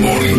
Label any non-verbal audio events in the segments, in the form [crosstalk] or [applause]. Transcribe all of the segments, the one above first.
Morning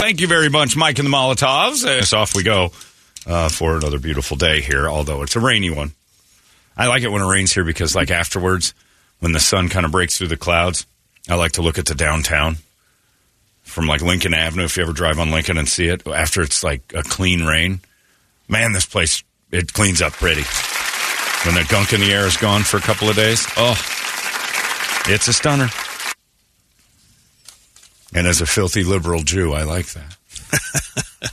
Thank you very much, Mike and the Molotovs. And so off we go uh, for another beautiful day here, although it's a rainy one. I like it when it rains here because, like, afterwards, when the sun kind of breaks through the clouds, I like to look at the downtown from, like, Lincoln Avenue, if you ever drive on Lincoln and see it, after it's, like, a clean rain. Man, this place, it cleans up pretty. When the gunk in the air is gone for a couple of days, oh, it's a stunner. And as a filthy liberal Jew, I like that. [laughs]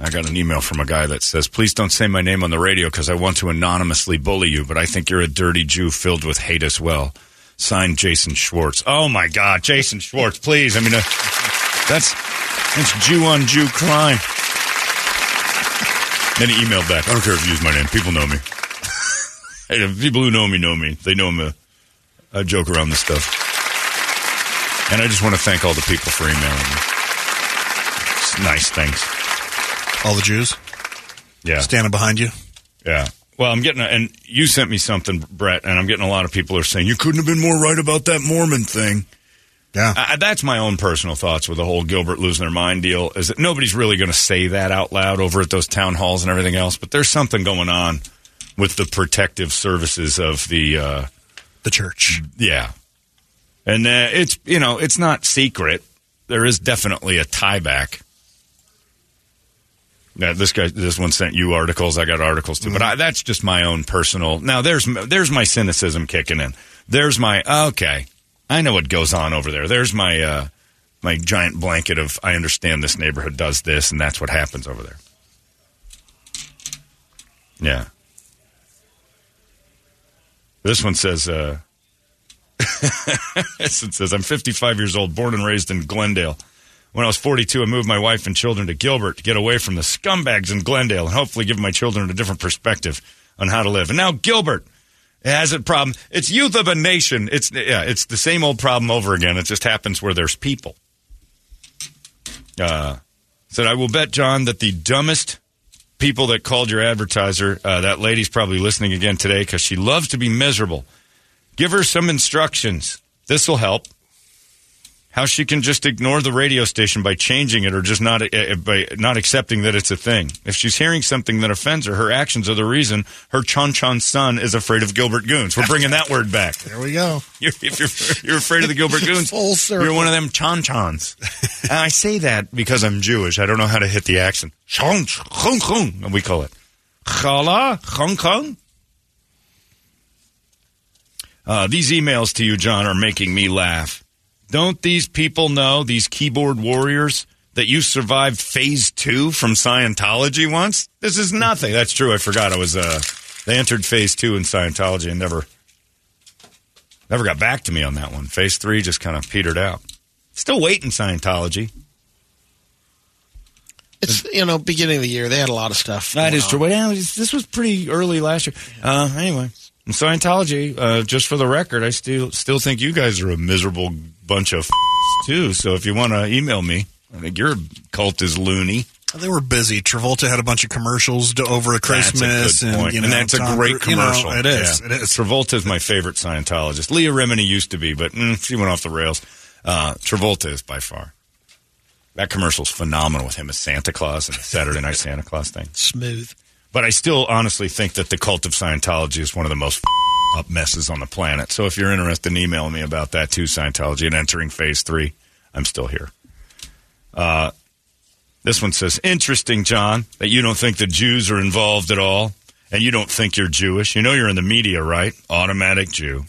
I got an email from a guy that says, Please don't say my name on the radio because I want to anonymously bully you, but I think you're a dirty Jew filled with hate as well. Signed Jason Schwartz. Oh my God, Jason Schwartz, please. I mean, uh, that's, that's Jew on Jew crime. Then he emailed back. I don't care if you use my name. People know me. [laughs] Hey, people who know me know me. They know I'm a, a joke around this stuff. And I just want to thank all the people for emailing me. It's nice things. All the Jews Yeah. standing behind you. Yeah. Well, I'm getting, a, and you sent me something, Brett, and I'm getting a lot of people are saying, you couldn't have been more right about that Mormon thing. Yeah. I, that's my own personal thoughts with the whole Gilbert losing their mind deal is that nobody's really going to say that out loud over at those town halls and everything else, but there's something going on with the protective services of the, uh, the church. yeah. And uh, it's, you know, it's not secret. There is definitely a tie back. Yeah, this guy, this one sent you articles. I got articles too, but I, that's just my own personal. Now, there's there's my cynicism kicking in. There's my okay. I know what goes on over there. There's my uh, my giant blanket of I understand this neighborhood does this, and that's what happens over there. Yeah. This one says. Uh, [laughs] it says, I'm 55 years old, born and raised in Glendale. When I was 42, I moved my wife and children to Gilbert to get away from the scumbags in Glendale and hopefully give my children a different perspective on how to live. And now Gilbert has a problem. It's youth of a nation. It's yeah, it's the same old problem over again. It just happens where there's people. Uh, said I will bet John that the dumbest people that called your advertiser, uh, that lady's probably listening again today because she loves to be miserable. Give her some instructions. This will help. How she can just ignore the radio station by changing it or just not uh, by not accepting that it's a thing. If she's hearing something that offends her, her actions are the reason her Chon Chon son is afraid of Gilbert Goons. We're bringing that word back. There we go. [laughs] You're, if you're, you're afraid of the Gilbert [laughs] Goons, Full circle. you're one of them Chon Chons. and I say that because I'm Jewish. I don't know how to hit the accent. Chon Chon Chon, we call it. Chala Chon Chon. Uh, these emails to you, John, are making me laugh. Don't these people know, these keyboard warriors, that you survived phase two from Scientology once? This is nothing. That's true. I forgot. I was, uh, they entered phase two in Scientology and never, never got back to me on that one. Phase three just kind of petered out. Still waiting, Scientology. It's you know beginning of the year they had a lot of stuff. That is on. true. Well, this was pretty early last year. Uh, anyway, Scientology. Uh, just for the record, I still still think you guys are a miserable bunch of too. So if you want to email me, I think your cult is loony. They were busy. Travolta had a bunch of commercials to, over at Christmas, that's a good and point. you know, and that's a great Cruise- you know, commercial. it is. Yeah. It is. Travolta is my favorite Scientologist. Leah Remini used to be, but mm, she went off the rails. Uh, Travolta is by far. That commercial's phenomenal with him as Santa Claus and the Saturday Night Santa Claus thing. smooth. But I still honestly think that the cult of Scientology is one of the most up messes on the planet. So if you're interested in emailing me about that too, Scientology and entering phase three, I'm still here. Uh, this one says, interesting, John, that you don't think the Jews are involved at all. And you don't think you're Jewish. You know you're in the media, right? Automatic Jew.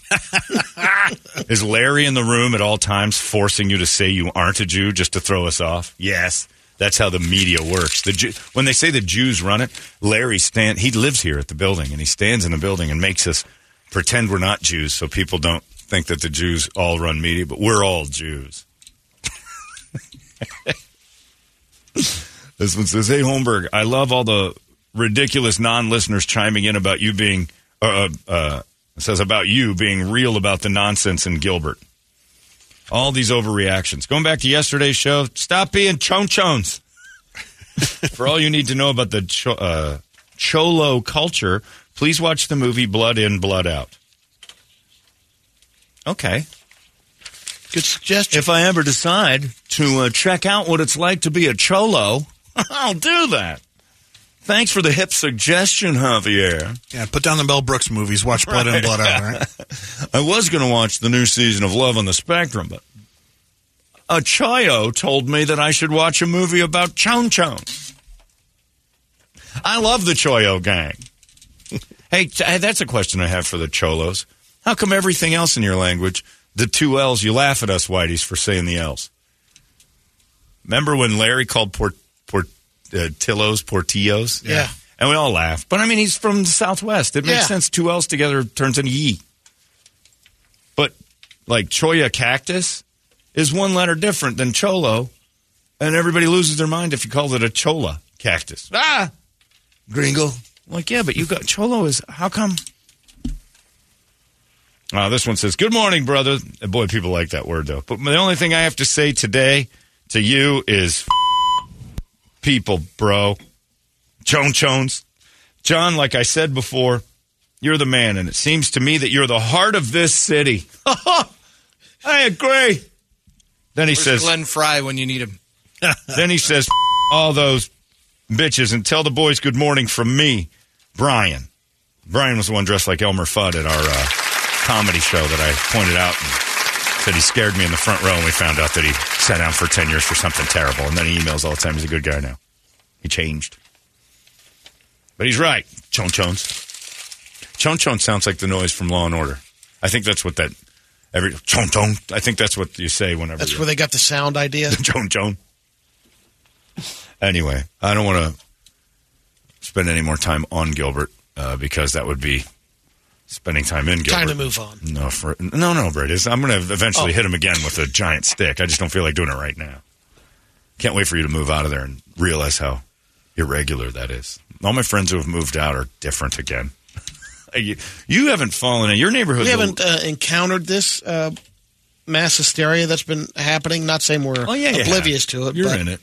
[laughs] Is Larry in the room at all times forcing you to say you aren't a Jew just to throw us off? Yes. That's how the media works. The Jew, when they say the Jews run it, Larry stand he lives here at the building and he stands in the building and makes us pretend we're not Jews so people don't think that the Jews all run media, but we're all Jews. [laughs] this one says, Hey, Holmberg, I love all the ridiculous non listeners chiming in about you being, uh, uh, says about you being real about the nonsense in Gilbert. All these overreactions. Going back to yesterday's show, stop being chon chons. [laughs] For all you need to know about the cho- uh, cholo culture, please watch the movie Blood In, Blood Out. Okay. Good suggestion. If I ever decide to uh, check out what it's like to be a cholo, [laughs] I'll do that. Thanks for the hip suggestion, Javier. Yeah, put down the Mel Brooks movies. Watch Blood In, Blood Out. Right? [laughs] I was going to watch the new season of Love on the Spectrum, but a Chayo told me that I should watch a movie about chon chon. I love the Choyo gang. [laughs] hey, that's a question I have for the Cholos. How come everything else in your language, the two L's, you laugh at us whiteys for saying the L's? Remember when Larry called Port, uh, Tillos Portillos? Yeah. And we all laugh. But I mean, he's from the Southwest. It makes Yeah. sense. Two L's together turns into ye. But like Choya cactus is one letter different than cholo, and everybody loses their mind if you call it a chola cactus. Ah, gringo. Like, yeah, but you got cholo is how come? Uh, this one says, "Good morning, brother." Boy, people like that word though. But the only thing I have to say today to you is, people, bro, chon chons, John. Like I said before, you're the man, and it seems to me that you're the heart of this city. [laughs] I agree. Then he Where's says, Glenn Frey when you need him? [laughs] then he says, all those bitches and tell the boys good morning from me, Brian. Brian was the one dressed like Elmer Fudd at our uh, comedy show that I pointed out and said he scared me in the front row and we found out that he sat down for 10 years for something terrible. And then he emails all the time. He's a good guy now. He changed. But he's right. Chon chons. Chon chon sounds like the noise from Law and Order. I think that's what that every chon chon. I think that's what you say whenever That's where they got the sound idea. [laughs] Joan Joan. Anyway, I don't want to spend any more time on Gilbert uh, because that would be spending time in Gilbert. Time to move on. No, for, no, no, Brady. I'm going to eventually Oh. hit him again with a giant stick. I just don't feel like doing it right now. Can't wait for you to move out of there and realize how irregular that is. All my friends who have moved out are different again. [laughs] you, you haven't fallen in your neighborhood. We haven't uh, encountered this uh, mass hysteria that's been happening. Not saying we're Oh yeah, oblivious have. to it. You're in it.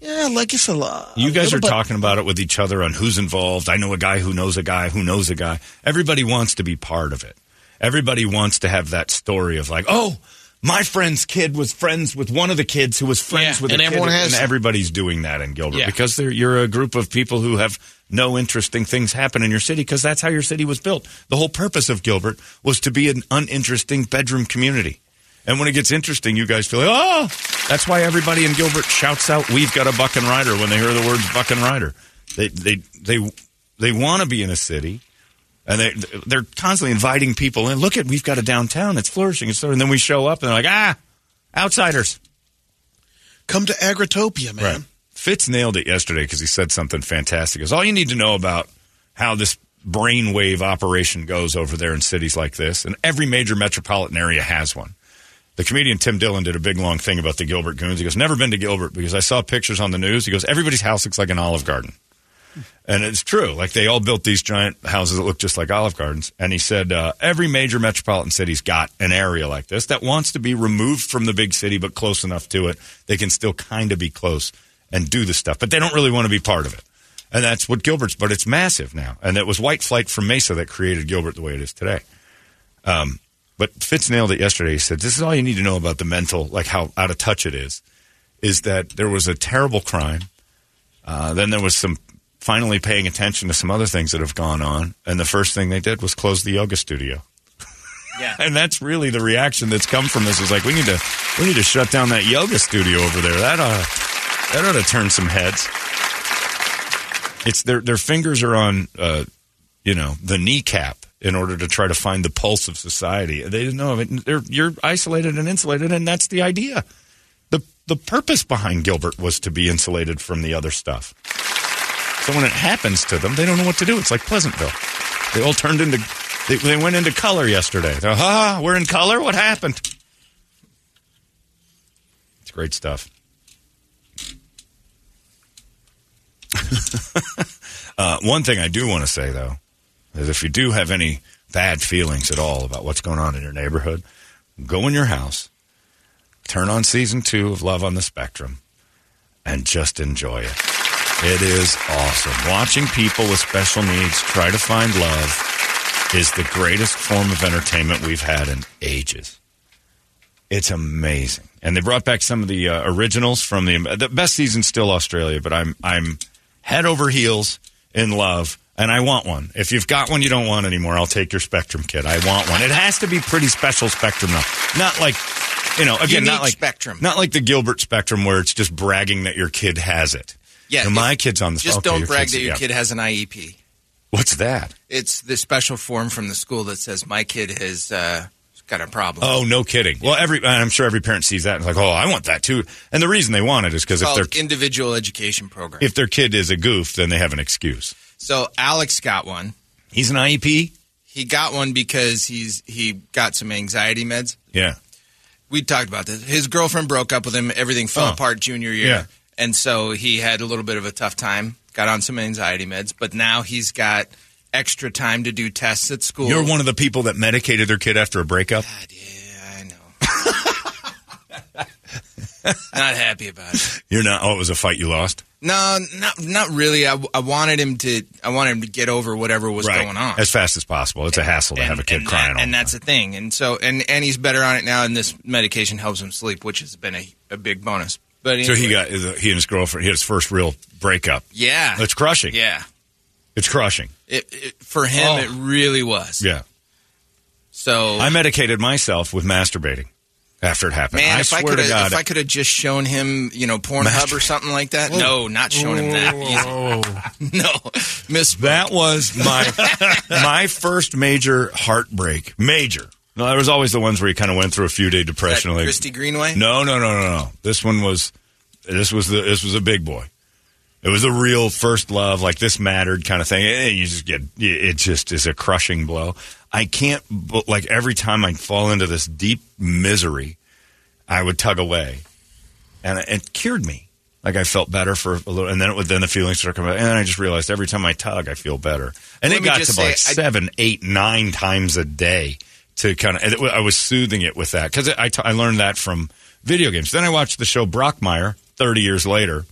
Yeah, like it's a lot. You guys are but talking about it with each other on who's involved. I know a guy who knows a guy who knows a guy. Everybody wants to be part of it. Everybody wants to have that story of like, oh, my friend's kid was friends with one of the kids who was friends Yeah, with and a kid, everyone has- and everybody's doing that in Gilbert Yeah. because they're, you're a group of people who have no interesting things happen in your city because that's how your city was built. The whole purpose of Gilbert was to be an uninteresting bedroom community. And when it gets interesting, you guys feel like, oh, that's why everybody in Gilbert shouts out, "We've got a buck and rider" when they hear the words "buck and rider." They they they they want to be in a city, and they they're constantly inviting people in. Look at, we've got a downtown; it's flourishing. It's, and then we show up, and they're like, ah, outsiders. come to Agritopia, man. Fitz nailed it yesterday because he said something fantastic. Is all you need to know about how this brainwave operation goes over there in cities like this, and every major metropolitan area has one. The comedian Tim Dillon did a big long thing about the Gilbert Goons. He goes, "Never been to Gilbert because I saw pictures on the news." He goes, "Everybody's house looks like an Olive Garden." And it's true. Like they all built these giant houses that look just like Olive Gardens. And he said uh, every major metropolitan city's got an area like this that wants to be removed from the big city, but close enough to it. They can still kind of be close and do the stuff, but they don't really want to be part of it. And that's what Gilbert's. But it's massive now. And it was White Flight from Mesa that created Gilbert the way it is today. Um, but Fitz nailed it yesterday. He said, "This is all you need to know about the mental, like how out of touch it is. Is that there was a terrible crime. Uh, then there was some finally paying attention to some other things that have gone on, and the first thing they did was close the yoga studio. Yeah. [laughs] and that's really the reaction that's come from this. Is like we need to we need to shut down that yoga studio over there. That uh that ought to turn some heads. It's their their fingers are on uh, you know the kneecap in order to try to find the pulse of society. They didn't know it. They're, you're isolated and insulated, and that's the idea. the The purpose behind Gilbert was to be insulated from the other stuff. So when it happens to them, they don't know what to do. It's like Pleasantville. They all turned into They, they went into color yesterday. They're, ah, we're in color. What happened? It's great stuff. [laughs] uh, one thing I do want to say though is if you do have any bad feelings at all about what's going on in your neighborhood, go in your house, turn on season two of Love on the Spectrum, and just enjoy it. It is awesome. Watching people with special needs try to find love is the greatest form of entertainment we've had in ages. It's amazing, and they brought back some of the uh, originals from the the best season. Still Australia, but I'm I'm head over heels in love, and I want one. If you've got one you don't want anymore, I'll take your Spectrum kit. I want one. It has to be pretty special Spectrum though, not like you know again not like Spectrum. not like the Gilbert Spectrum where it's just bragging that your kid has it. Yeah, Now, my kid's on the spectrum. Just okay, don't brag that your yeah. kid has an IEP. What's that? It's the special form from the school that says my kid has uh, got a problem. Oh, no kidding. Well, every I'm sure every parent sees that and is like, oh, I want that too. And the reason they want it is because if their individual education program. if their kid is a goof, then they have an excuse. So Alex got one. He's an IEP. He got one because he's he got some anxiety meds. Yeah. We talked about this. His girlfriend broke up with him. Everything fell Oh. apart junior year, Yeah. and so he had a little bit of a tough time. Got on some anxiety meds, but now he's got extra time to do tests at school. You're one of the people that medicated their kid after a breakup. God, yeah, I know. [laughs] Not happy about it. You're not. Oh, it was a fight you lost. No, not not really. I, I wanted him to. I wanted him to get over whatever was right. going on as fast as possible. It's a hassle to have a kid crying. That, and that's the thing. And so, and and he's better on it now. And this medication helps him sleep, which has been a, a big bonus. But so he got he and his girlfriend. He had his first real breakup. yeah, It's crushing. yeah. It's crushing. It, it, for him, Oh. it really was. Yeah. So, I medicated myself with masturbating after it happened. man, I if I could have, if I could have just shown him, you know, Pornhub or something like that. No, not showing him that. [laughs] No, miss. That was my [laughs] my first major heartbreak. Major. No, there was always the ones where you kind of went through a few day depression. like, Christy Greenway. no, no, no, no, no. This one was this was the this was a big boy. It was a real first love, like this mattered kind of thing. And you just get it just is a crushing blow. I can't like every time I fall into this deep misery, I would tug away, and it cured me. Like I felt better for a little, and then it would, then the feelings started coming, back, and then I just realized every time I tug, I feel better. And Let it got to like I- seven, eight, nine times a day to kind of. It, I was soothing it with that because I, t- I learned that from video games. Then I watched the show Brockmire thirty years later,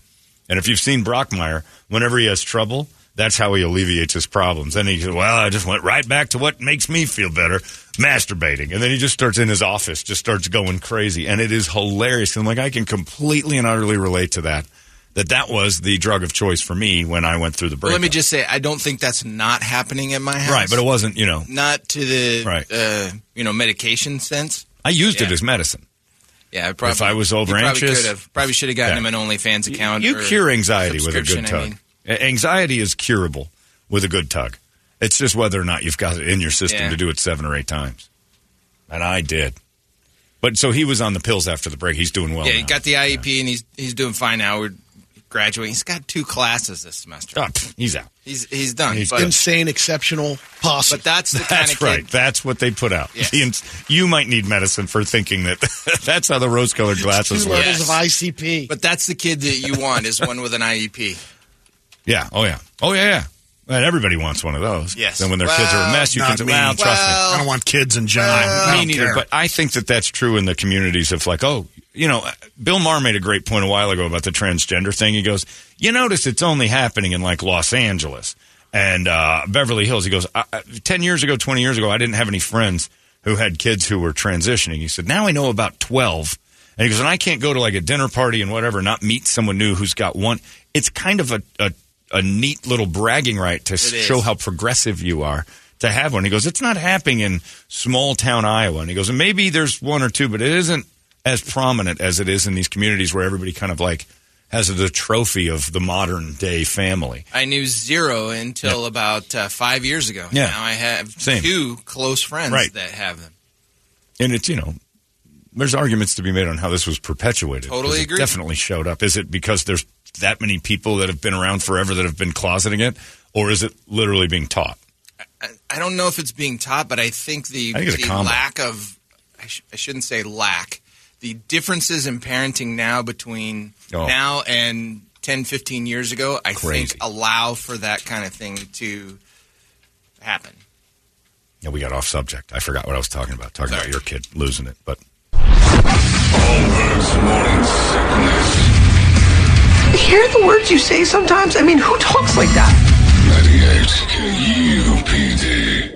and if you've seen Brockmire, whenever he has trouble, that's how he alleviates his problems. Then he goes, "Well, I just went right back to what makes me feel better, masturbating." And then he just starts in his office, just starts going crazy, and it is hilarious. And like I can completely and utterly relate to that. That that was the drug of choice for me when I went through the Well, let me just say, I don't think that's not happening at my house. right, but it wasn't. You know, not to the Right. uh, you know medication sense. I used it as medicine. Yeah, probably, If I was you over probably anxious- have probably should have gotten Yeah. him an OnlyFans account. You or cure anxiety with a good subscription, I mean. A- Anxiety is curable with a good tug. It's just whether or not you've got it in your system Yeah. to do it seven or eight times. And I did. But so he was on the pills after the break. He's doing well. yeah, he now. got the IEP and he's he's doing fine now. We're graduating. He's got two classes this semester. Oh, he's out. He's he's done. He's but, Insane, exceptional, posse. but that's the [laughs] kind That's of right. kid. That's what they put out. Yes. [laughs] The ins- You might need medicine for thinking that [laughs] that's how the rose-colored Two glasses work. levels Yes. of ICP. But that's the kid that you want is one with an IEP. Yeah. Oh yeah. Oh yeah. Yeah. And everybody wants one of those. Yes. Then when their kids are a mess, you not can say, me. "Well, trust me." I don't want kids in general. I Me neither. care. But I think that that's true in the communities of like, oh, you know, Bill Maher made a great point a while ago about the transgender thing. He goes, you notice it's only happening in like Los Angeles and uh, Beverly Hills. He goes, I, I- 10 years ago, 20 years ago, I didn't have any friends who had kids who were transitioning. He said, now I know about 12. And he goes, and I can't go to like a dinner party and whatever, not meet someone new who's got one. It's kind of a, a, a neat little bragging right to show how progressive you are to have one. He goes, it's not happening in small town Iowa. And he goes, and maybe there's one or two, but it isn't as prominent as it is in these communities where everybody kind of like has the trophy of the modern day family. I knew zero until about uh, five years ago. Yeah. Now I have Same. two close friends Right. that have them. And it's, you know, there's arguments to be made on how this was perpetuated. Totally agree. definitely showed up. Is it because there's that many people that have been around forever that have been closeting it? Or is it literally being taught? I, I don't know if it's being taught, but I think the, I think the lack of, I, sh- I shouldn't say lack, the differences in parenting now between Oh. now and 10, 15 years ago, I Crazy. think allow for that kind of thing to happen. Yeah, we got off subject. I forgot what I was talking about. Talking about your kid losing it, but Holmberg's morning sickness. Hear the words you say sometimes? I mean, who talks like that? 98 KUPD.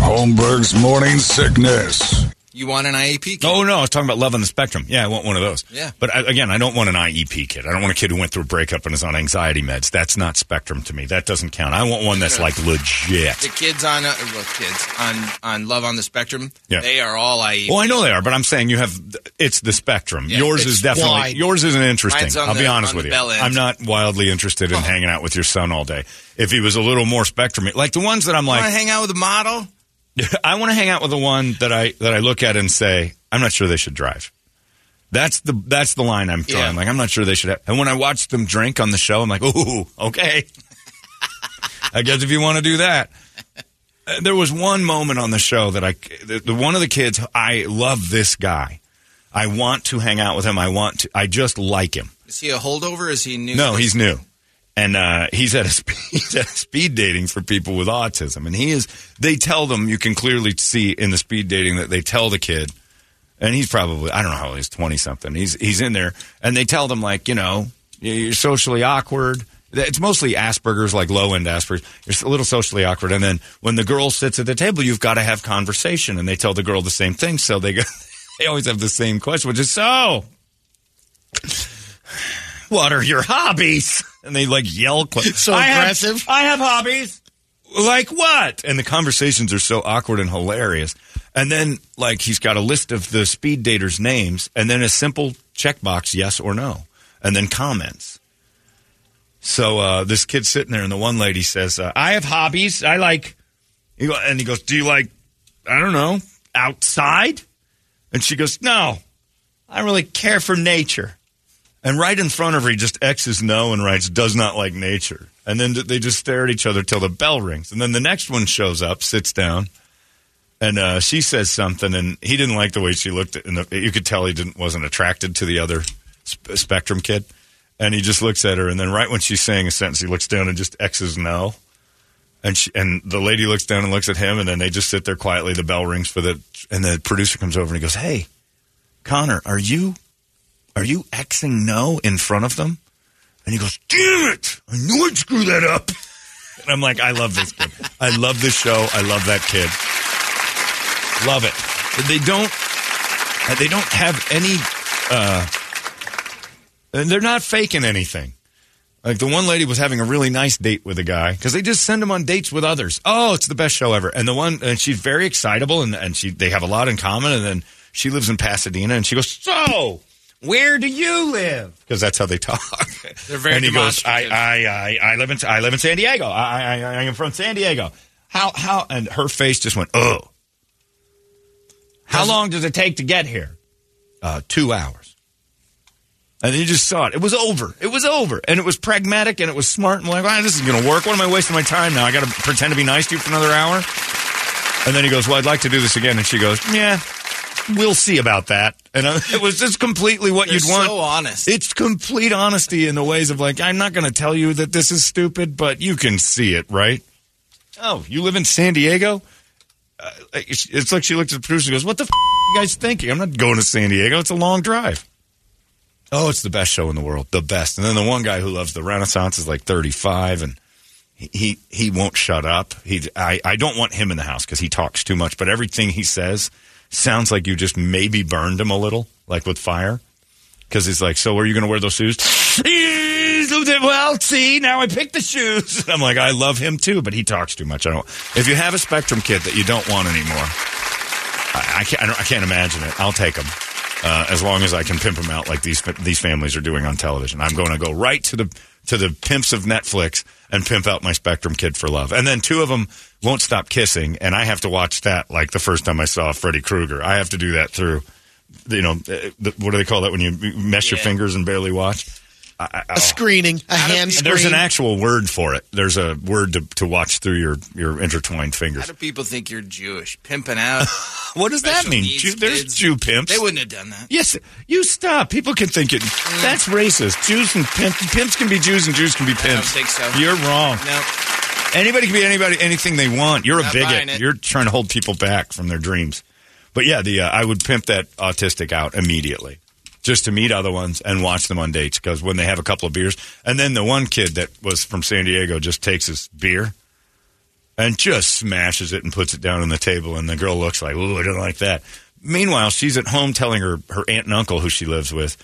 Holmberg's morning sickness. You want an IEP? Kid? Oh no, I was talking about love on the spectrum. Yeah, I want one of those. Yeah. But I, again, I don't want an IEP kid. I don't want a kid who went through a breakup and is on anxiety meds. That's not spectrum to me. That doesn't count. I want one that's like [laughs] legit. The kids on uh, well, kids on on Love on the Spectrum, Yeah. they are all IEP. Well, I know they are, but I'm saying you have. It's the spectrum. Yeah, yours is definitely wide. yours isn't interesting. I'll be honest with you. I'm not wildly interested in hanging out with your son all day. If he was a little more spectrum, like the ones that I'm want to like, hang out with a model? [laughs] I want to hang out with the one that I that I look at and say, I'm not sure they should drive. That's the that's the line I'm drawing. Yeah. Like I'm not sure they should. Have, and when I watch them drink on the show, I'm like, ooh, okay. [laughs] I guess if you want to do that. Uh, There was one moment on the show that I, the, the one of the kids, I love this guy. I want to hang out with him. I want to. I just like him. Is he a holdover? Is he new? No, he's new, and uh, he's at a [laughs] he's at a speed dating for people with autism, and he is. They tell them you can clearly see in the speed dating that they tell the kid, and he's probably I don't know how he's twenty something. He's he's in there, and they tell them like you know you're socially awkward. It's mostly Asperger's, like low end Asperger's. You're a little socially awkward, and then when the girl sits at the table, you've got to have conversation, and they tell the girl the same thing. So they go, [laughs] they always have the same question, which is so. [sighs] What are your hobbies? [laughs] And they like yell. Qu- [laughs] So I have- aggressive. I have hobbies. Like what? And the conversations are so awkward and hilarious. And then, like, he's got a list of the speed daters' names, and then a simple checkbox, yes or no, and then comments. So uh, this kid's sitting there, and the one lady says, uh, "I have hobbies. I like," and he goes, "Do you like, I don't know, outside?" And she goes, "No, I don't really care for nature." And right in front of her, he just X's no and writes does not like nature. And then they just stare at each other till the bell rings. And then the next one shows up, sits down, and uh, she says something, and he didn't like the way she looked. And you could tell he didn't wasn't attracted to the other sp- spectrum kid. And he just looks at her, and then right when she's saying a sentence, he looks down and just X's no. And she, and the lady looks down and looks at him, and then they just sit there quietly. The bell rings for the, and the producer comes over and he goes, "Hey, Connor, are you are you Xing no in front of them? And he goes, damn it, I knew I'd screw that up. And I'm like, I love this kid. I love this show. I love that kid. Love it. But They don't, they don't have any, uh, they're not faking anything. Like the one lady was having a really nice date with a guy because they just send him on dates with others. Oh, it's the best show ever. And the one, and she's very excitable and, and she, they have a lot in common. And then she lives in Pasadena and she goes, so where do you live? Because that's how they talk. [laughs] They're very And he goes, I. I, I, I live in, I live in San Diego. I, I, I am from San Diego. How, how, and her face just went, oh. How long does it take to get here? Uh, two hours. And you just saw it. It was over. It was over. And it was pragmatic and it was smart. And like, ah, this is going to work. What am I wasting my time now? I got to pretend to be nice to you for another hour? And then he goes, well, I'd like to do this again. And she goes, yeah, we'll see about that. And uh, [laughs] it was just completely what They're you'd want. so honest. It's complete honesty in the ways of like, I'm not going to tell you that this is stupid, but you can see it, right? Oh, you live in San Diego? Uh, it's, it's like she looked at the producer and goes, What the f- are you guys thinking? I'm not going to San Diego. It's a long drive. Oh, it's the best show in the world. The best. And then the one guy who loves the Renaissance is like 35 and he he, he won't shut up. He I, I don't want him in the house because he talks too much, but everything he says sounds like you just maybe burned him a little, like with fire. Because he's like, So are you going to wear those shoes? Well. See, now I picked the shoes. [laughs] I'm like, I love him too, but he talks too much. I don't. If you have a Spectrum kid that you don't want anymore, I, I can't. I, I can't imagine it. I'll take him. Uh, as long as I can pimp them out like these these families are doing on television, I'm going to go right to the to the pimps of Netflix and pimp out my Spectrum kid for love. And then two of them won't stop kissing, and I have to watch that like the first time I saw Freddy Krueger. I have to do that through, you know, uh, the, what do they call that when you mesh your fingers and barely watch? I, I, A screening, a hand screen. there's an actual word for it. There's a word to, to watch through your, your intertwined How fingers. do people think you're Jewish? Pimping out. [laughs] What does that mean? needs Jew, there's kids? Jew pimps. They wouldn't have done that. Yes, you stop. People can think it. That's racist. Jews and pimp, pimps can be Jews and Jews can be I don't pimps. think so. You're wrong. No. Anybody can be anybody, anything they want. You're a Not buying bigot. You're trying to hold people back from their dreams. But yeah, the uh, I would pimp that autistic out immediately, just to meet other ones and watch them on dates. Because when they have a couple of beers, and then the one kid that was from San Diego just takes his beer and just smashes it and puts it down on the table, and the girl looks like, "Ooh, I don't like that." Meanwhile, she's at home telling her her aunt and uncle who she lives with.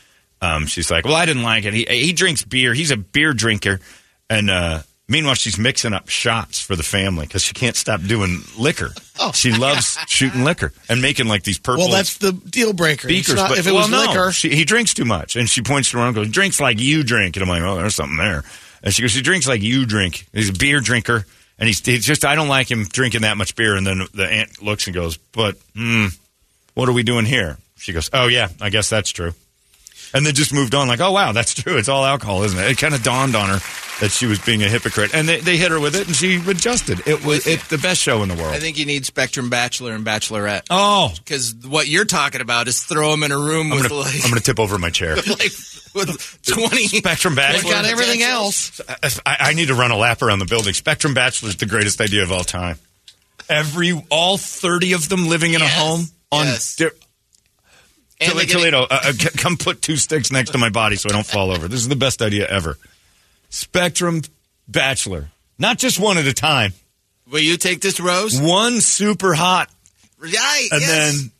Um, she's like, "Well, I didn't like it. He he drinks beer. He's a beer drinker." And uh, meanwhile, she's mixing up shots for the family because she can't stop doing liquor. she loves shooting liquor and making like these purple well, that's the deal breaker. Beakers. not- but if it well, was no, liquor, she, he drinks too much, and she points to her uncle. He drinks like you drink, and I'm like, oh, there's something there. And she goes, he drinks like you drink. He's a beer drinker, and he's, he's just I don't like him drinking that much beer. And then the aunt looks and goes, but hmm, what are we doing here? She goes, oh yeah, I guess that's true. And then just moved on, like, oh wow, that's [laughs] true. It's all alcohol, isn't it? It kind of dawned on her that she was being a hypocrite, and they, they hit her with it, and she adjusted. It was it's the best show in the world. I think you need Spectrum Bachelor and Bachelorette. oh, Because what you're talking about is throw them in a room I'm with gonna, like, I'm gonna tip over my chair. [laughs] like with 20 Spectrum they Bachelor. got everything else. I, I need to run a lap around the building. Spectrum Bachelor is the greatest idea of all time. Every all thirty of them living in Yes. a home on Yes. di- And Tol- they Toledo. Uh, uh, come put two sticks next to my body so I don't fall over. This is the best idea ever. Spectrum Bachelor, not just one at a time. Will you take this rose? One super hot, Right. and yes. then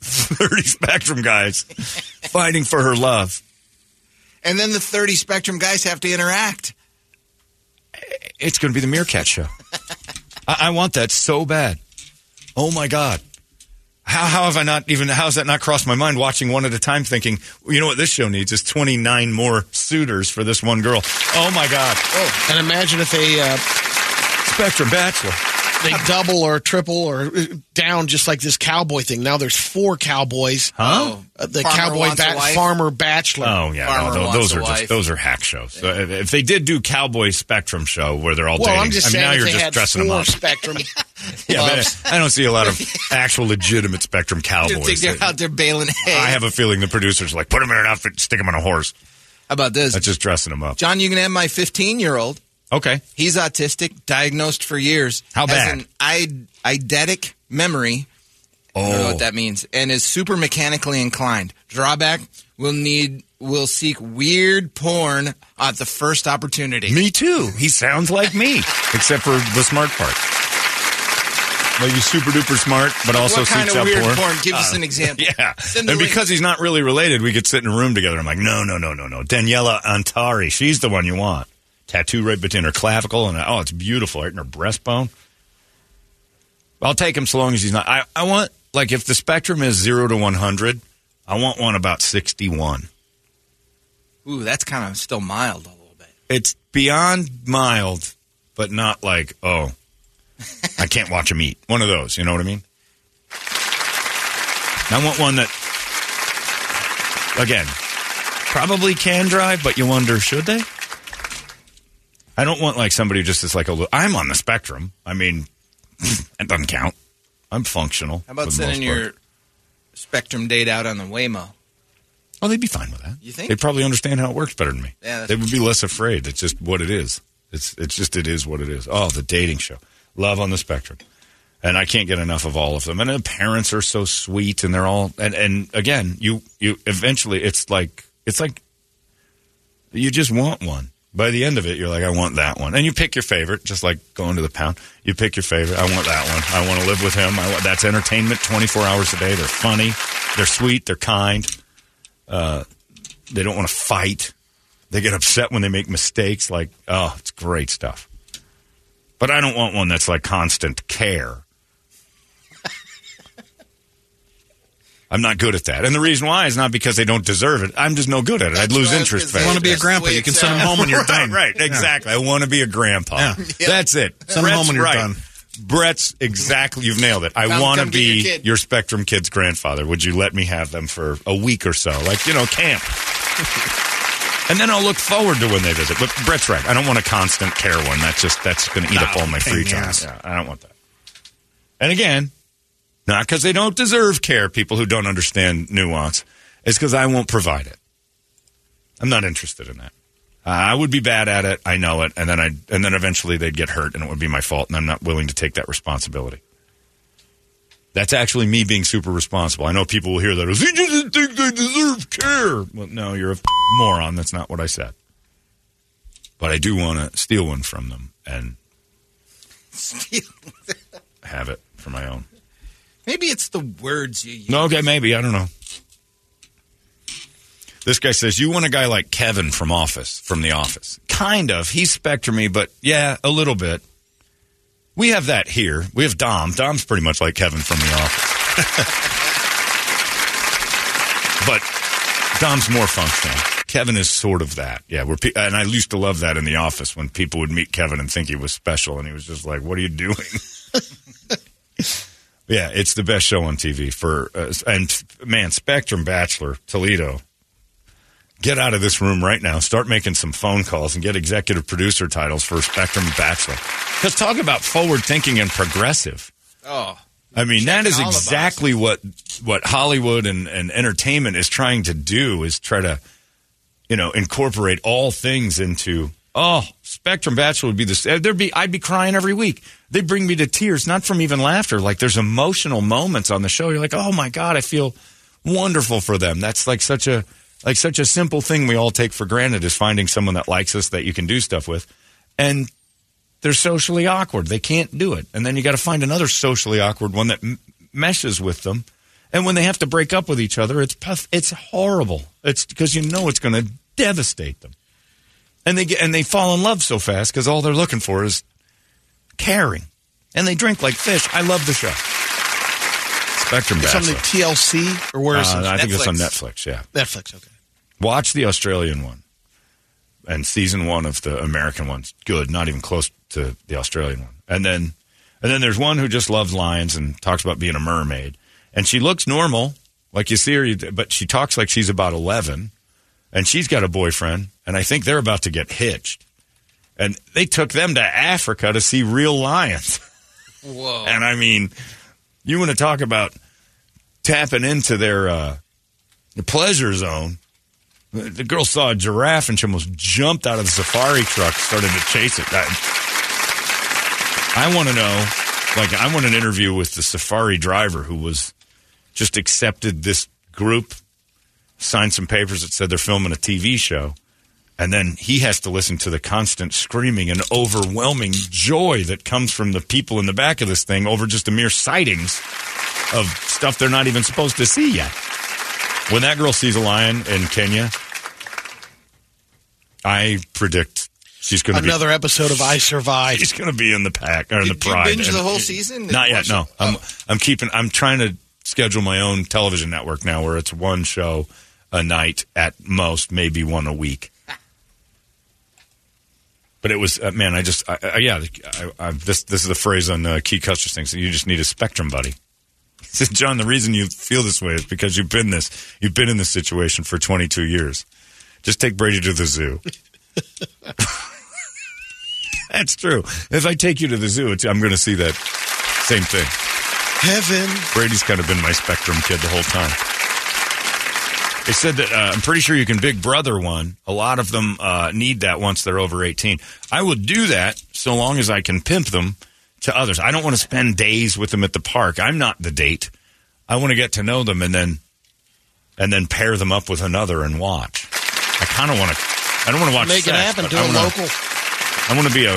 thirty Spectrum guys [laughs] fighting for her love. and then the 30 Spectrum guys have to interact. It's going to be the Meerkat show. [laughs] I, I want that so bad. Oh my god. How, how have I not even? how's that not crossed my mind? Watching one at a time, thinking, you know what this show needs is twenty nine more suitors for this one girl. Oh my god! Oh, and imagine if they uh, Spectrum Bachelor. They [laughs] double or triple or uh, down just like this cowboy thing. Now there's four cowboys. Huh? Uh, the Farmer cowboy wants ba- farmer bachelor. Oh yeah, no, tho- those are just those are hack shows. So if, if they did do Cowboy Spectrum show where they're all well, dating, I'm just I mean now you're just dressing them four up. [laughs] spectrum. yeah, but I don't see a lot of [laughs] actual legitimate Spectrum cowboys. think they're out there baling hay. I have a feeling the producers are like put them in an outfit, stick them on a horse. How about this? That's just dressing them up. John, you can have my 15 year old. Okay. He's autistic, diagnosed for years. How Has bad? an id- eidetic memory. I don't know Oh. what that means. And is super mechanically inclined. Drawback: will need will seek weird porn at the first opportunity. Me too. He sounds like me, [laughs] except for the smart part. Like he's super duper smart, but also what kind seeks of out weird porn. porn? Give us uh, an example. [laughs] Yeah, and link. because he's not really related, we could sit in a room together. I'm like, no, no, no, no, no. Daniela Antari, she's the one you want. Tattoo right between her clavicle and oh, it's beautiful, right in her breastbone. I'll take him so long as he's not. I, I want like if the spectrum is zero to one hundred, I want one about sixty one. Ooh, that's kind of still mild a little bit. It's beyond mild, but not like oh, I can't watch him eat. One of those, you know what I mean? I want one that, again, probably can drive, but you wonder should they? I don't want like somebody who just is like a. li- I'm on the spectrum. I mean, [laughs] it doesn't count. I'm functional. How about for the most sending your Spectrum date out on the Waymo? Oh, they'd be fine with that. You think? they'd probably understand how it works better than me. Yeah, they would be less afraid. It's just what it is. It's it's just it is what it is. Oh, the dating show, Love on the Spectrum, and I can't get enough of all of them. And the parents are so sweet, and they're all and and again, you you eventually it's like it's like you just want one. By the end of it, you're like, I want that one, and you pick your favorite, just like going to the pound. You pick your favorite. I want that one. I want to live with him. Want, that's entertainment, 24 hours a day. They're funny. They're sweet. They're kind. Uh, they don't want to fight. They get upset when they make mistakes. Like, oh, it's great stuff. But I don't want one that's like constant care. I'm not good at that. And the reason why is not because they don't deserve it. I'm just no good at it. I'd lose what I was interest. gonna in Want to be a grandpa? You can send them home when you're [laughs] right, done. right, exactly. I want to be a grandpa. Yeah. That's it. Send them home when you're right. done. Brett's exactly. You've nailed it. I want to come get your be your Spectrum Kids grandfather. Would you let me have them for a week or so, like you know, camp? [laughs] and then I'll look forward to when they visit. But Brett's right. I don't want a constant care one. That's just that's going to eat up all my free time. Yeah, I don't want that. And again, not because they don't deserve care. People who don't understand nuance. It's because I won't provide it. I'm not interested in that. Uh, I would be bad at it. I know it, and then I and then eventually they'd get hurt, and it would be my fault, and I'm not willing to take that responsibility. That's actually me being super responsible. I know people will hear that as he doesn't think they deserve care. Well, no, you're a moron. That's not what I said. But I do want to steal one from them and [laughs] have it for my own. Maybe it's the words you use. No, okay, maybe. I don't know. This guy says, You want a guy like Kevin from Office, from The Office. Kind of. He's Spectrumy, but yeah, a little bit. We have that here. We have Dom. Dom's pretty much like Kevin from The Office. [laughs] but Dom's more functional. Kevin is sort of that. Yeah, we're pe- and I used to love that in The Office when people would meet Kevin and think he was special, and he was just like, What are you doing? [laughs] Yeah, it's the best show on TV for uh, and man, Spectrum Bachelor Toledo. Get out of this room right now. Start making some phone calls and get executive producer titles for Spectrum Bachelor. Because talk about forward thinking and progressive. Oh, I mean, that is exactly what what Hollywood and, and entertainment is trying to do is try to, you know, incorporate all things into. Oh, Spectrum Bachelor would be this. There'd be I'd be crying every week. They bring me to tears, not from even laughter. Like there's emotional moments on the show. You're like, oh my god, I feel wonderful for them. That's like such a like such a simple thing we all take for granted is finding someone that likes us that you can do stuff with, and they're socially awkward. They can't do it. And then you got to find another socially awkward one that m- meshes with them. And when they have to break up with each other, it's puff, it's horrible. It's because you know it's going to devastate them. And they get and they fall in love so fast because all they're looking for is caring. And they drink like fish. I love the show. Spectrum It's on the TLC or where is Uh, it? I think it's on Netflix. Netflix. Yeah. Netflix. Okay. Watch the Australian one. And season one of the American one's good, not even close to the Australian one. And then and then there's one who just loves lions and talks about being a mermaid. And she looks normal, like you see her, but she talks like she's about 11. And she's got a boyfriend, and I think they're about to get hitched. And they took them to Africa to see real lions. whoa. And I mean, you want to talk about tapping into their uh, pleasure zone. The girl saw a giraffe and she almost jumped out of the safari truck, started to chase it. I, I want to know, like, I want an interview with the safari driver who was just accepted this group, signed some papers that said they're filming a TV show. And then he has to listen to the constant screaming and overwhelming joy that comes from the people in the back of this thing over just the mere sightings of stuff they're not even supposed to see yet. When that girl sees a lion in Kenya, I predict she's going to be Another episode of I Survived. she's going to be in the pack or in the Did you pride. binge And- the whole season? Not yet. No, it? I'm Oh. I'm keeping. I'm trying to schedule my own television network now, where it's one show a night at most, maybe one a week. But it was uh, man. I just I, I, yeah. I, I, this this is the phrase on uh, Key Custer's thing. So you just need a spectrum buddy. [laughs] He says, John, the reason you feel this way is because you've been this. You've been in this situation for 22 years. Just take Brady to the zoo. [laughs] That's true. If I take you to the zoo, it's, I'm going to see that same thing. Heaven. Brady's kind of been my spectrum kid the whole time. They said that uh, I'm pretty sure you can Big Brother one. A lot of them uh, need that once they're over 18. I would do that so long as I can pimp them to others. I don't want to spend days with them at the park. I'm not the date. I want to get to know them and then and then pair them up with another and watch. I kind of want to. I don't want to watch. Make it sex, happen. but Do I a wanna- local I want to be a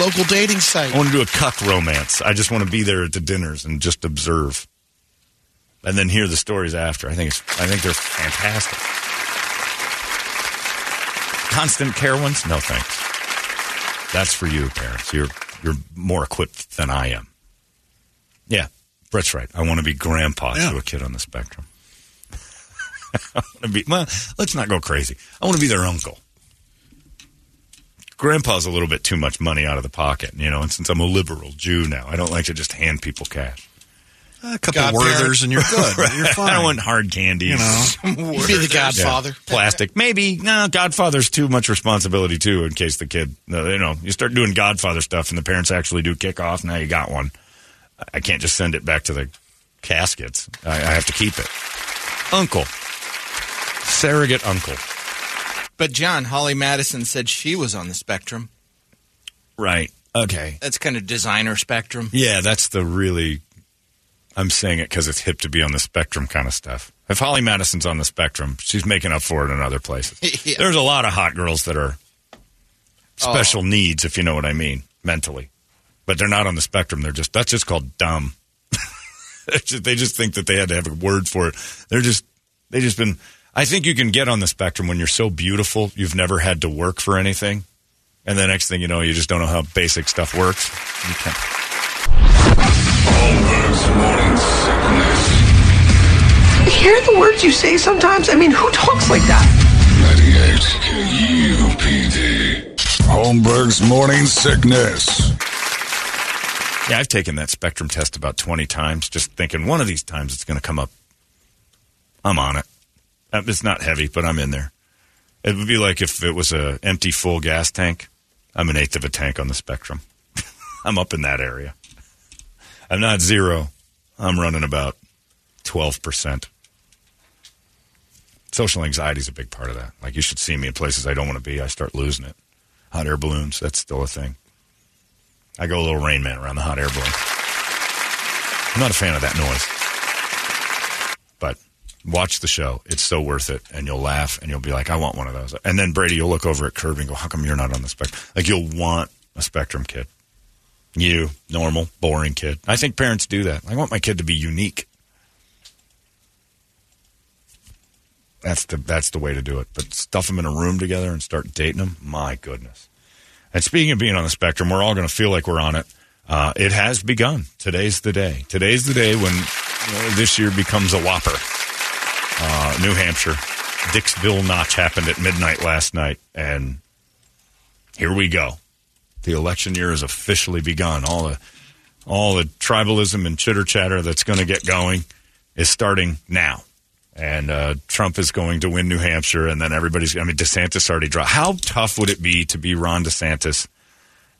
local dating site. I want to do a cuck romance. I just want to be there at the dinners and just observe, and then hear the stories after. I think it's. I think they're fantastic. constant care ones, no thanks. That's for you, parents. You're you're more equipped than I am. Yeah, Brett's right. I want to be grandpa Yeah. to a kid on the spectrum. [laughs] I want to be. Well, let's not go crazy. I want to be their uncle. Grandpa's a little bit too much money out of the pocket, you know. And since I'm a liberal Jew now, I don't like to just hand people cash. A couple Godparent. Werthers and you're good. [laughs] You're fine. I don't want hard candy. You know. [laughs] You'd be the godfather. Yeah, plastic. Maybe no. Godfather's too much responsibility too. In case the kid, uh, you know, you start doing Godfather stuff, and the parents actually do kick off. Now you got one. I can't just send it back to the caskets. I, I have to keep it. Uncle, surrogate uncle. But John, Holly Madison said she was on the spectrum. Right. Okay. That's kind of designer spectrum. Yeah, that's the really. I'm saying it because it's hip to be on the spectrum kind of stuff. If Holly Madison's on the spectrum, she's making up for it in other places. [laughs] Yeah. There's a lot of hot girls that are special oh. needs, if you know what I mean, mentally, but they're not on the spectrum. They're just that's just called dumb. [laughs] Just- they just think that they had to have a word for it. They're just they just been. I think you can get on the spectrum when you're so beautiful, you've never had to work for anything, and the next thing you know, you just don't know how basic stuff works. You can't. Holmberg's morning sickness. Hear the words you say sometimes? I mean, who talks like that? 98 KUPD. Holmberg's morning sickness. Yeah, I've taken that spectrum test about 20 times, just thinking one of these times it's going to come up. I'm on it. Uh, It's not heavy, but I'm in there. It would be like if it was a empty full gas tank. I'm an eighth of a tank on the spectrum. [laughs] I'm up in that area. I'm not zero. I'm running about 12%. Social anxiety is a big part of that. Like you should see me in places I don't want to be. I start losing it. Hot air balloons, that's still a thing. I go a little Rain Man around the hot air balloon. I'm not a fan of that noise. But watch the show. It's so worth it. And you'll laugh and you'll be like, I want one of those. And then Brady, you'll look over at Kirby and go, How come you're not on the spectrum? Like you'll want a spectrum kid. You, normal, boring kid. I think parents do that. I want my kid to be unique. That's the that's the way to do it. But stuff them in a room together and start dating them. My goodness. And speaking of being on the spectrum, we're all going to feel like we're on it. Uh, it has begun. Today's the day. Today's the day when you know, this year becomes a whopper. Uh, New Hampshire, Dixville Notch happened at midnight last night, and here we go. The election year has officially begun. All the all the tribalism and chitter chatter that's going to get going is starting now. And uh, Trump is going to win New Hampshire, and then everybody's. I mean, DeSantis already dropped. How tough would it be to be Ron DeSantis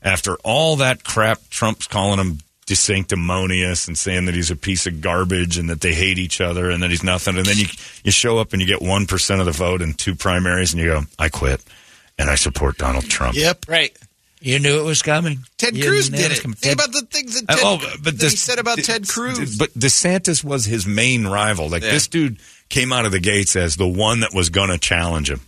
after all that crap? Trump's calling him desanctimonious and saying that he's a piece of garbage and that they hate each other and that he's nothing. And then you you show up and you get one percent of the vote in two primaries, and you go, "I quit," and I support Donald Trump. Yep. Right. You knew it was coming. Ted You Cruz did was it. coming. Think Ted- about the things that Uh, Ted, oh, but that this, he said about Ted this- Cruz. But DeSantis was his main rival. Like Yeah. this dude came out of the gates as the one that was going to challenge him,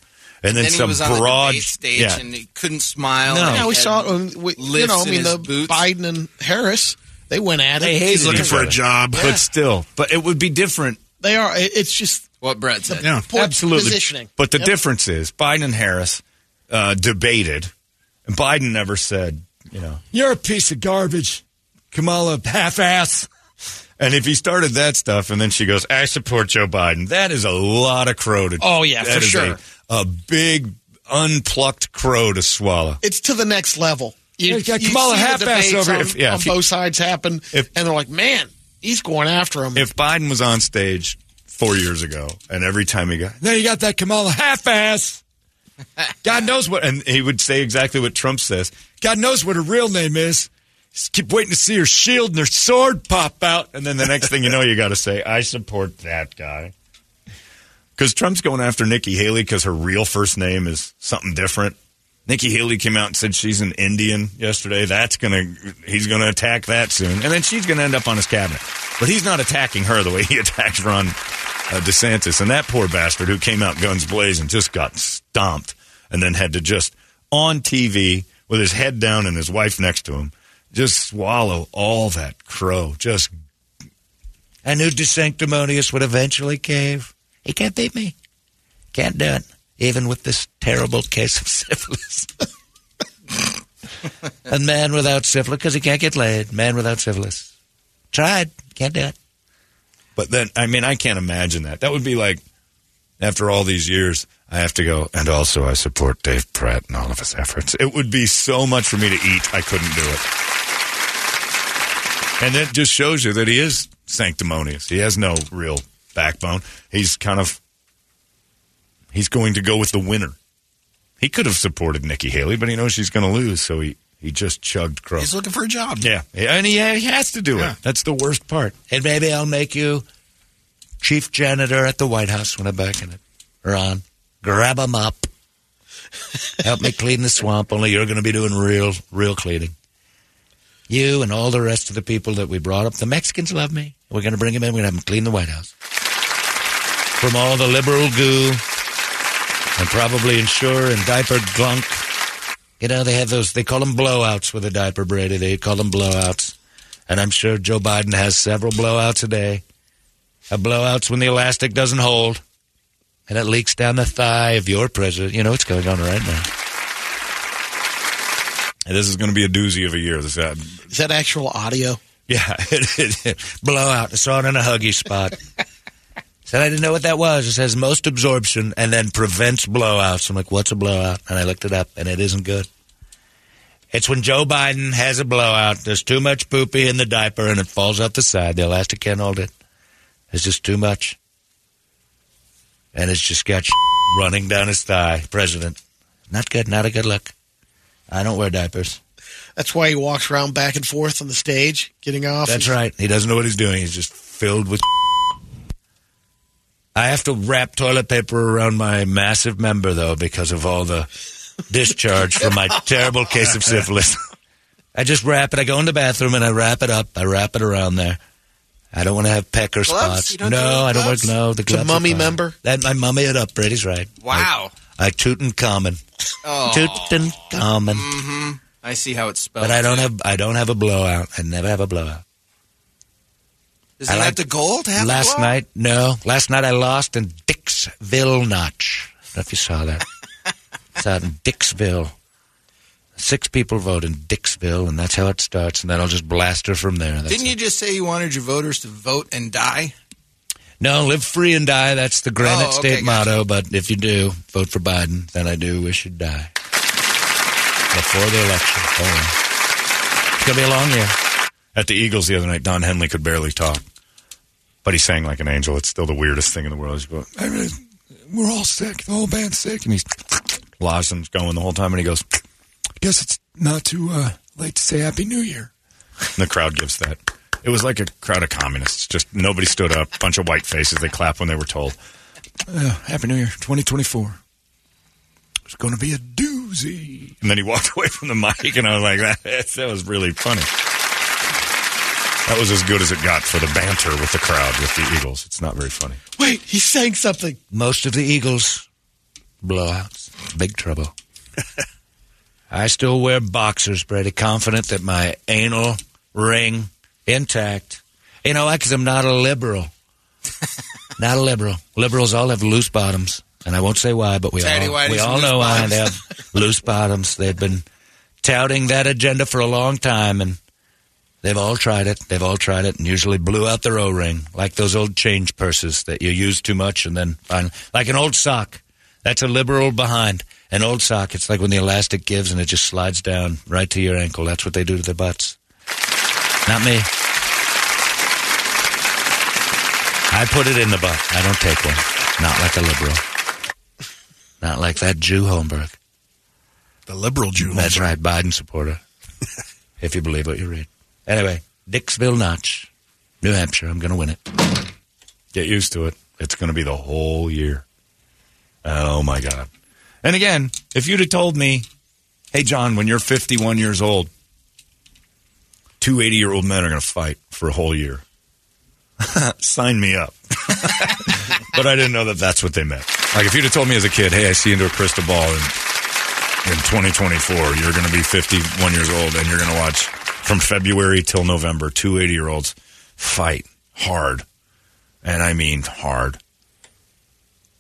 and then, then he was on broad the debate stage yeah. and he couldn't smile. No. and he Yeah, we saw it. When we, you know, I mean, the boots. Biden and Harris, they went at They it. hated He's looking each for a other. job. but still, but it would be different. They are. It's just what Brett said. Yeah. Absolutely, positioning. But the Yep. difference is Biden and Harris uh, debated, and Biden never said, you know, you're a piece of garbage, Kamala, half-ass. And if he started that stuff, and then she goes, "I support Joe Biden," that is a lot of crow to. Oh, yeah, for sure. A, a big unplucked crow to swallow. It's to the next level. You, Yeah, you Kamala half-ass over- on, if- yeah, on if you- both sides happen, if- and they're like, "Man, he's going after him." If Biden was on stage four years ago, and every time he got, now you got that Kamala half-ass. God knows what, and he would say exactly what Trump says. God knows what her real name is. Just keep waiting to see her shield and her sword pop out, and then the next thing you know, you got to say, "I support that guy." Because Trump's going after Nikki Haley because her real first name is something different. Nikki Haley came out and said she's an Indian yesterday. That's gonna he's gonna attack that soon, and then she's gonna end up on his cabinet. But he's not attacking her the way he [laughs] attacked Ron uh, DeSantis, and that poor bastard who came out guns blazing just got stomped, and then had to just on TV with his head down and his wife next to him, just swallow all that crow. Just I knew DeSanctimonious would eventually cave. He can't beat me. Can't do it. Even with this terrible case of syphilis. a man without syphilis because he can't get laid. Man without syphilis. Tried, can't do it. But then, I mean, I can't imagine that. That would be like, after all these years, I have to go, and also I support Dave Pratt and all of his efforts. It would be so much for me to eat, I couldn't do it. And that just shows you that he is sanctimonious. He has no real backbone. He's kind of, he's going to go with the winner. He could have supported Nikki Haley, but he knows she's going to lose, so he, he just chugged Crow. He's looking for a job. Yeah, and he, he has to do Yeah. it. That's the worst part. And maybe I'll make you chief janitor at the White House when I'm back in it. Ron, grab a mop. Help me clean the swamp, only you're going to be doing real, real cleaning. You and all the rest of the people that we brought up, the Mexicans love me. We're going to bring them in. We're going to have them clean the White House. From all the liberal goo and probably insure and diaper glunk. You know, they have those, they call them blowouts with a diaper, Brady. They call them blowouts. And I'm sure Joe Biden has several blowouts a day. A blowouts when the elastic doesn't hold and it leaks down the thigh of your president. You know what's going on right now. And this is going to be a doozy of a year. This, uh, Is that actual audio? yeah, [laughs] it, it, Blowout. I saw it in a huggy spot. [laughs] Said I didn't know what that was. It says most absorption and then prevents blowouts. I'm like, what's a blowout? And I looked it up, and it isn't good. It's when Joe Biden has a blowout. There's too much poopy in the diaper, and it falls out the side. The elastic can't hold it. It's just too much, and it's just got [laughs] running down his thigh. President, not good. Not a good look. I don't wear diapers. That's why he walks around back and forth on the stage, getting off. That's right. He doesn't know what he's doing. He's just filled with. [laughs] I have to wrap toilet paper around my massive member, though, because of all the discharge from my [laughs] terrible case of syphilis. I just wrap it. I go in the bathroom and I wrap it up. I wrap it around there. I don't want to have pecker spots. No, I don't want no. The gloves mummy member? That my mummy it up. Brady's right. Wow. I Tutankhamun. Oh. Tutankhamun. Mm-hmm. I see how it's spelled. But I don't have. I don't have a blowout. I never have a blowout. I like- have the goal to have last night, no. Last night I lost in Dixville Notch. I don't know if you saw that. it's out in Dixville. Six people vote in Dixville, and that's how it starts. And then I'll just blast her from there. That's Didn't you just say you wanted your voters to vote and die? No, live free and die. That's the Granite Oh, okay, State motto. But if you do vote for Biden, then I do wish you'd die before the election. Oh, yeah. It's gonna be a long year. At the Eagles the other night, Don Henley could barely talk, but he sang like an angel. It's still the weirdest thing in the world. Going, I mean, "We're all sick. The whole band's sick," and he's Lawson's going the whole time, and he goes, "I guess it's not too uh, late to say Happy New Year." And the crowd gives that. It was like a crowd of communists. Just nobody stood up. Bunch of white faces. They clap when they were told. Uh, Happy New Year, 2024. It's going to be a doozy. And then he walked [laughs] away from the mic, and I was like, that, [laughs] that was really funny. That was as good as it got for the banter with the crowd with the Eagles. It's not very funny. Wait, he's saying something. Most of the Eagles blowouts. Big trouble. [laughs] I still wear boxers, Brady, confident that my anal ring intact. You know why? Because I'm not a liberal. [laughs] not a liberal. Liberals all have loose bottoms, and I won't say why, but we Tidy all whities we all loose know why they have loose bottoms. They've been touting that agenda for a long time, and they've all tried it. They've all tried it, and usually blew out their O-ring, like those old change purses that you use too much, and then find, like an old sock. That's a liberal behind. An old sock. It's like when the elastic gives and it just slides down right to your ankle. That's what they do to their butts. Not me. I put it in the butt. I don't take one. Not like a liberal. Not like that Jew Holmberg. The liberal Jew. That's right, Biden supporter. [laughs] if you believe what you read. Anyway, Dixville Notch, New Hampshire. I'm going to win it. Get used to it. It's going to be the whole year. Oh my God. And again, if you'd have told me, hey, John, when you're 51 years old, two 80 year old men are going to fight for a whole year, [laughs] sign me up. [laughs] but I didn't know that that's what they meant. Like if you'd have told me as a kid, hey, I see into a crystal ball and in 2024, you're going to be 51 years old and you're going to watch from February till November two 80 year olds fight hard. And I mean hard.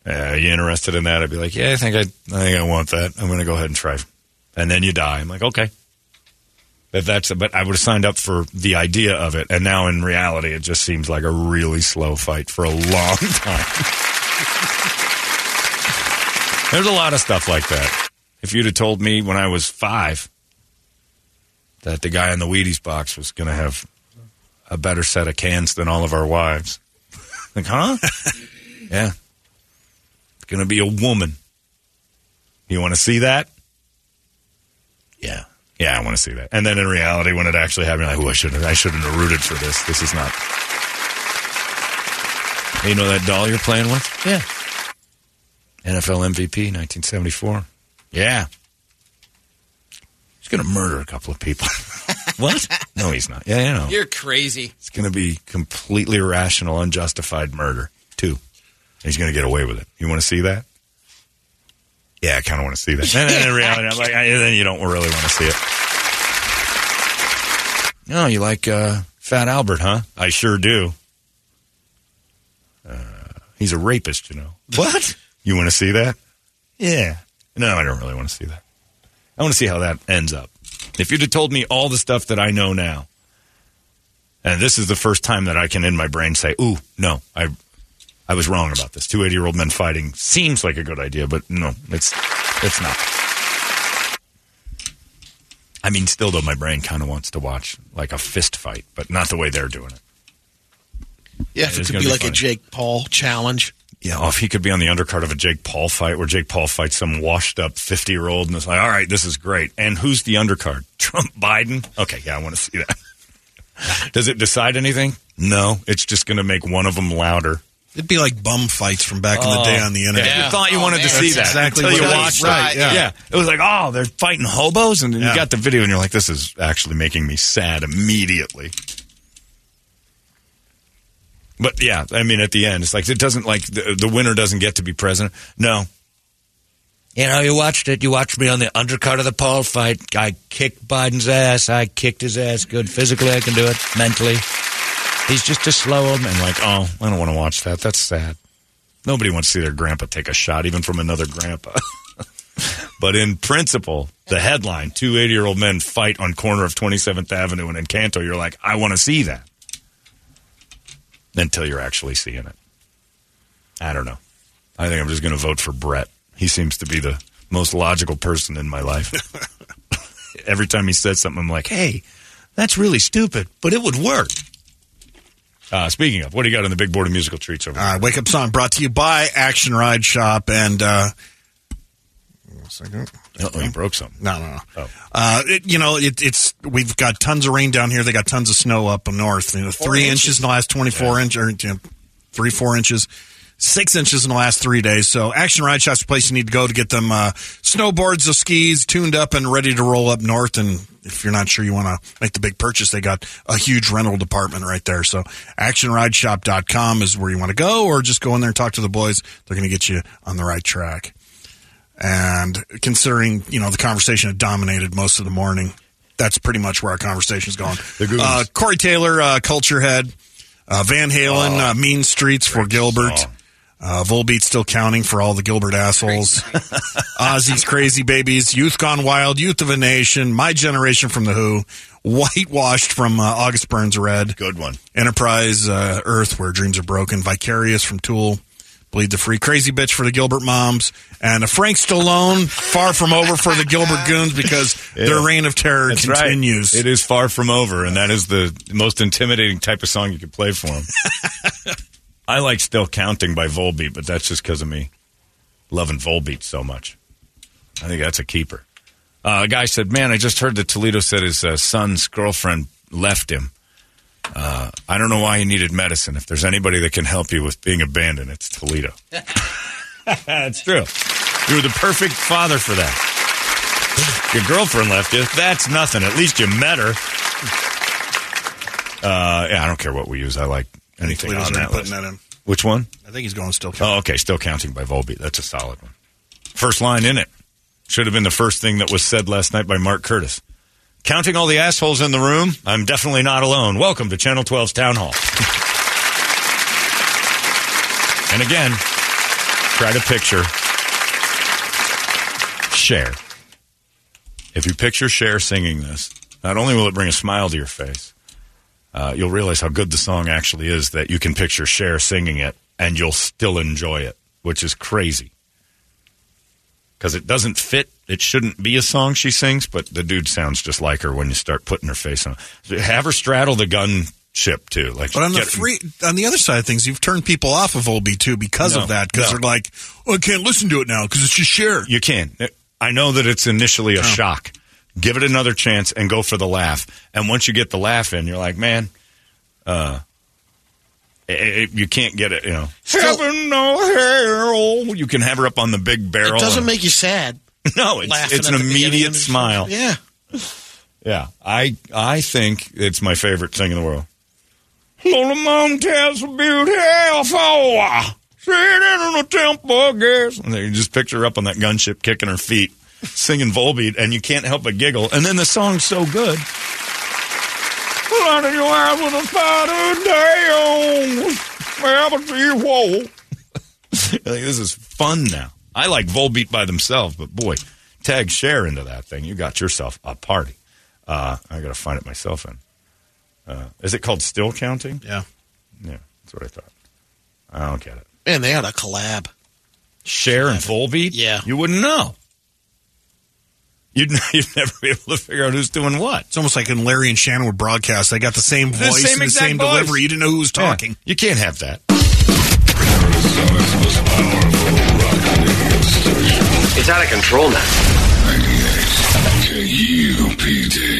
Uh, you interested in that? I'd be like, yeah, I think I, I think I want that. I'm going to go ahead and try. And then you die. I'm like, okay. But that's, but I would have signed up for the idea of it, and now in reality, it just seems like a really slow fight for a long [laughs] time. There's a lot of stuff like that. If you'd have told me when I was five that the guy in the Wheaties box was going to have a better set of cans than all of our wives, [laughs] like, huh? [laughs] yeah, it's going to be a woman. You want to see that? Yeah. Yeah, I want to see that. And then in reality, when it actually happened, like, oh, I shouldn't, I shouldn't have rooted for this. This is not. Hey, you know that doll you're playing with? Yeah. NFL MVP, 1974. Yeah. He's going to murder a couple of people. [laughs] what? No, he's not. Yeah, you know. You're crazy. It's going to be completely irrational, unjustified murder, too. He's going to get away with it. You want to see that? Yeah, I kind of want to see that. And then in [laughs] reality, I'm like, I, then you don't really want to see it. No, you like uh, Fat Albert, huh? I sure do. Uh, he's a rapist, you know. What? You want to see that? Yeah. No, I don't really want to see that. I want to see how that ends up. If you'd have told me all the stuff that I know now, and this is the first time that I can in my brain say, "Ooh, no, I, I was wrong about this." Two eighty-year-old men fighting seems like a good idea, but no, it's, it's not. I mean, still though, my brain kind of wants to watch like a fist fight, but not the way they're doing it. Yeah, if It's it could be be like a. Jake Paul challenge. Yeah, oh, if he could be on the undercard of a Jake Paul fight where Jake Paul fights some washed up 50 year old and it's like, all right, this is great. And who's the undercard? [laughs] Trump Biden? Okay, yeah, I want to see that. [laughs] Does it decide anything? No, it's just going to make one of them louder. It'd be like bum fights from back in the day on the oh, internet. You thought you Oh, wanted to see That's that exactly until you it watched is. it. Right, yeah. It was like, oh, they're fighting hobos, and then you got the video, and you're like, this is actually making me sad immediately. But yeah, I mean, at the end, it's like it doesn't like the, the winner doesn't get to be president. No, You know, you watched it. You watched me on the undercard of the Paul fight. I kicked Biden's ass. I kicked his ass good. Physically, I can do it. Mentally, he's just a slow old man. like, oh, I don't want to watch that. That's sad. Nobody wants to see their grandpa take a shot, even from another grandpa. [laughs] but in principle, the headline: two 80 year old men fight on corner of 27th Avenue and Encanto. You're like, I want to see that. Until you're actually seeing it. I don't know. I think I'm just going to vote for Brett. He seems to be the most logical person in my life. [laughs] Every time he says something, I'm like, hey, that's really stupid, but it would work. Uh, speaking of, what do you got on the big board of musical treats over there? Uh, Wake Up Song brought to you by Action Ride Shop. And, uh, one second. oh, you broke something. No, no, no. Oh. Uh, it, you know, it, it's we've got tons of rain down here. They got tons of snow up north. You know, three inches. in the last twenty four inch or you know, three four inches. Six inches in the last three days. So, Action Ride Shop's the place you need to go to get them uh, snowboards, the skis tuned up and ready to roll up north. And if you're not sure you want to make the big purchase, they got a huge rental department right there. So, actionrideshop.com is where you want to go, or just go in there and talk to the boys. They're going to get you on the right track. And considering, you know, the conversation had dominated most of the morning, that's pretty much where our conversation's going. Uh, Corey Taylor, uh, Culture Head, uh, Van Halen, uh, Mean Streets for Gilbert. song. Uh, Volbeat still counting for all the Gilbert assholes. [laughs] Ozzy's Crazy Babies, Youth Gone Wild, Youth of a Nation, My Generation from The Who, Whitewashed from uh, August Burns Red. Good one. Enterprise, uh, Earth, Where Dreams Are Broken, Vicarious from Tool, Bleed the Freak, Crazy Bitch for the Gilbert Moms, and a Frank Stallone, Far From Over for the Gilbert Goons because their reign of terror That's continues. right. It is far from over, and that is the most intimidating type of song you could play for them. [laughs] I like Still Counting by Volbeat, but that's just because of me loving Volbeat so much. I think that's a keeper. Uh, a guy said, Man, I just heard that Toledo said his uh, son's girlfriend left him. Uh, I don't know why he needed medicine. If there's anybody that can help you with being abandoned, it's Toledo. [laughs] That's true. You were the perfect father for that. Your girlfriend left you. That's nothing. At least you met her. Uh, yeah, I don't care what we use. I like anything Toledo's on that putting list. that in. Which one? I think he's going still counting. Oh, okay. Still counting by Volbeat. That's a solid one. First line in it. Should have been the first thing that was said last night by Mark Curtis. Counting all the assholes in the room, I'm definitely not alone. Welcome to Channel 12's Town Hall. and again, Try to picture Cher. If you picture Cher singing this, not only will it bring a smile to your face, uh, you'll realize how good the song actually is that you can picture Cher singing it and you'll still enjoy it, which is crazy. Because it doesn't fit. It shouldn't be a song she sings, but the dude sounds just like her when you start putting her face on. Have her straddle the gun ship too. Like, But on the free, on the other side of things, you've turned people off of Volbeat too because No, of that. Because no. they're like, oh, I can't listen to it now because it's just Cher. You can. I know that it's initially a shock. Give it another chance and go for the laugh. And once you get the laugh in, you're like, man, uh, it, it- you can't get it. You know, heaven no hell. You can have her up on the big barrel. It doesn't and- make you sad. [laughs] no. It's, it's an immediate smile. Yeah. Yeah, I I think it's my favorite thing in the world. Little Montez beautiful. Sitting in the temple, I guess. And then you just picture her up on that gunship kicking her feet, singing Volbeat, and you can't help but giggle. And then the song's so good. Under your eyes with a fighter down. Have a whoa. I think this is fun now. I like Volbeat by themselves, but boy, tag Cher into that thing. You got yourself a party. Uh, I got to find it myself in. Uh, is it called Still Counting? Yeah. Yeah, that's what I thought. I don't get it. Man, they had a collab. Cher and Volbeat? Yeah. You wouldn't know. You'd, [laughs] you'd never be able to figure out who's doing what. It's almost like when Larry and Shannon would broadcast. They got the same The voice same and the same voice. delivery. You didn't know who was talking. Yeah, you can't have that. Arizona's most powerful rock radio station. It's out of control now. 98 KUPD.